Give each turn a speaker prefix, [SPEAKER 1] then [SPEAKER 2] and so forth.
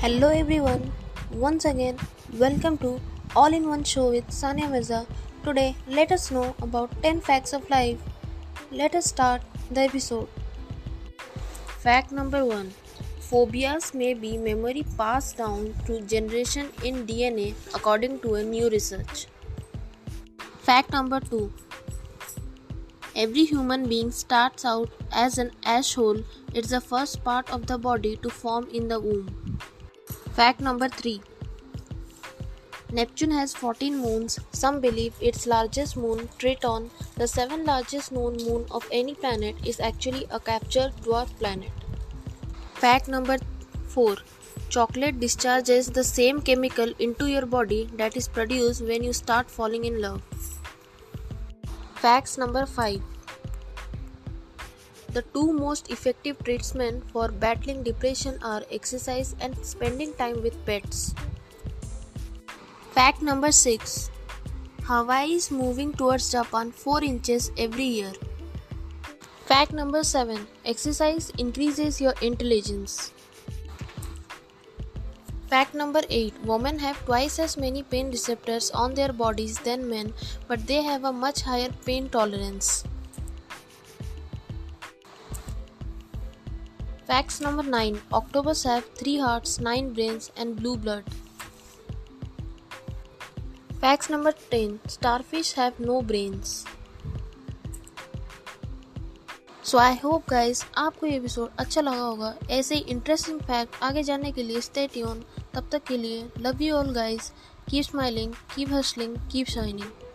[SPEAKER 1] Hello everyone, once again, welcome to All in One Show with Sania Mirza. Today, let us know about 10 facts of life. Let us start the episode. Fact number 1 Phobias may be memory passed down through generation in DNA according to a new research. Fact number 2 Every human being starts out as an asshole. It's the first part of the body to form in the womb. Fact number 3 Neptune has 14 moons. Some believe its largest moon, Triton, the seventh largest known moon of any planet, is actually a captured dwarf planet. Fact number 4 Chocolate discharges the same chemical into your body that is produced when you start falling in love. Facts number 5 The two most effective treatments for battling depression are exercise and spending time with pets. Fact number 6 Hawaii is moving towards Japan 4 inches every year. Fact number 7 Exercise increases your intelligence. Fact number 8 Women have twice as many pain receptors on their bodies than men, but they have a much higher pain tolerance. Facts number 9 Octopus have 3 hearts, 9 brains, and blue blood. Facts number 10 Starfish have no brains. So I hope guys आपको ये episode अच्छा लगा होगा। ऐसे ही interesting fact आगे जानने के लिए स्टे ट्यून तब तक के लिए love you all guys keep smiling keep hustling keep shining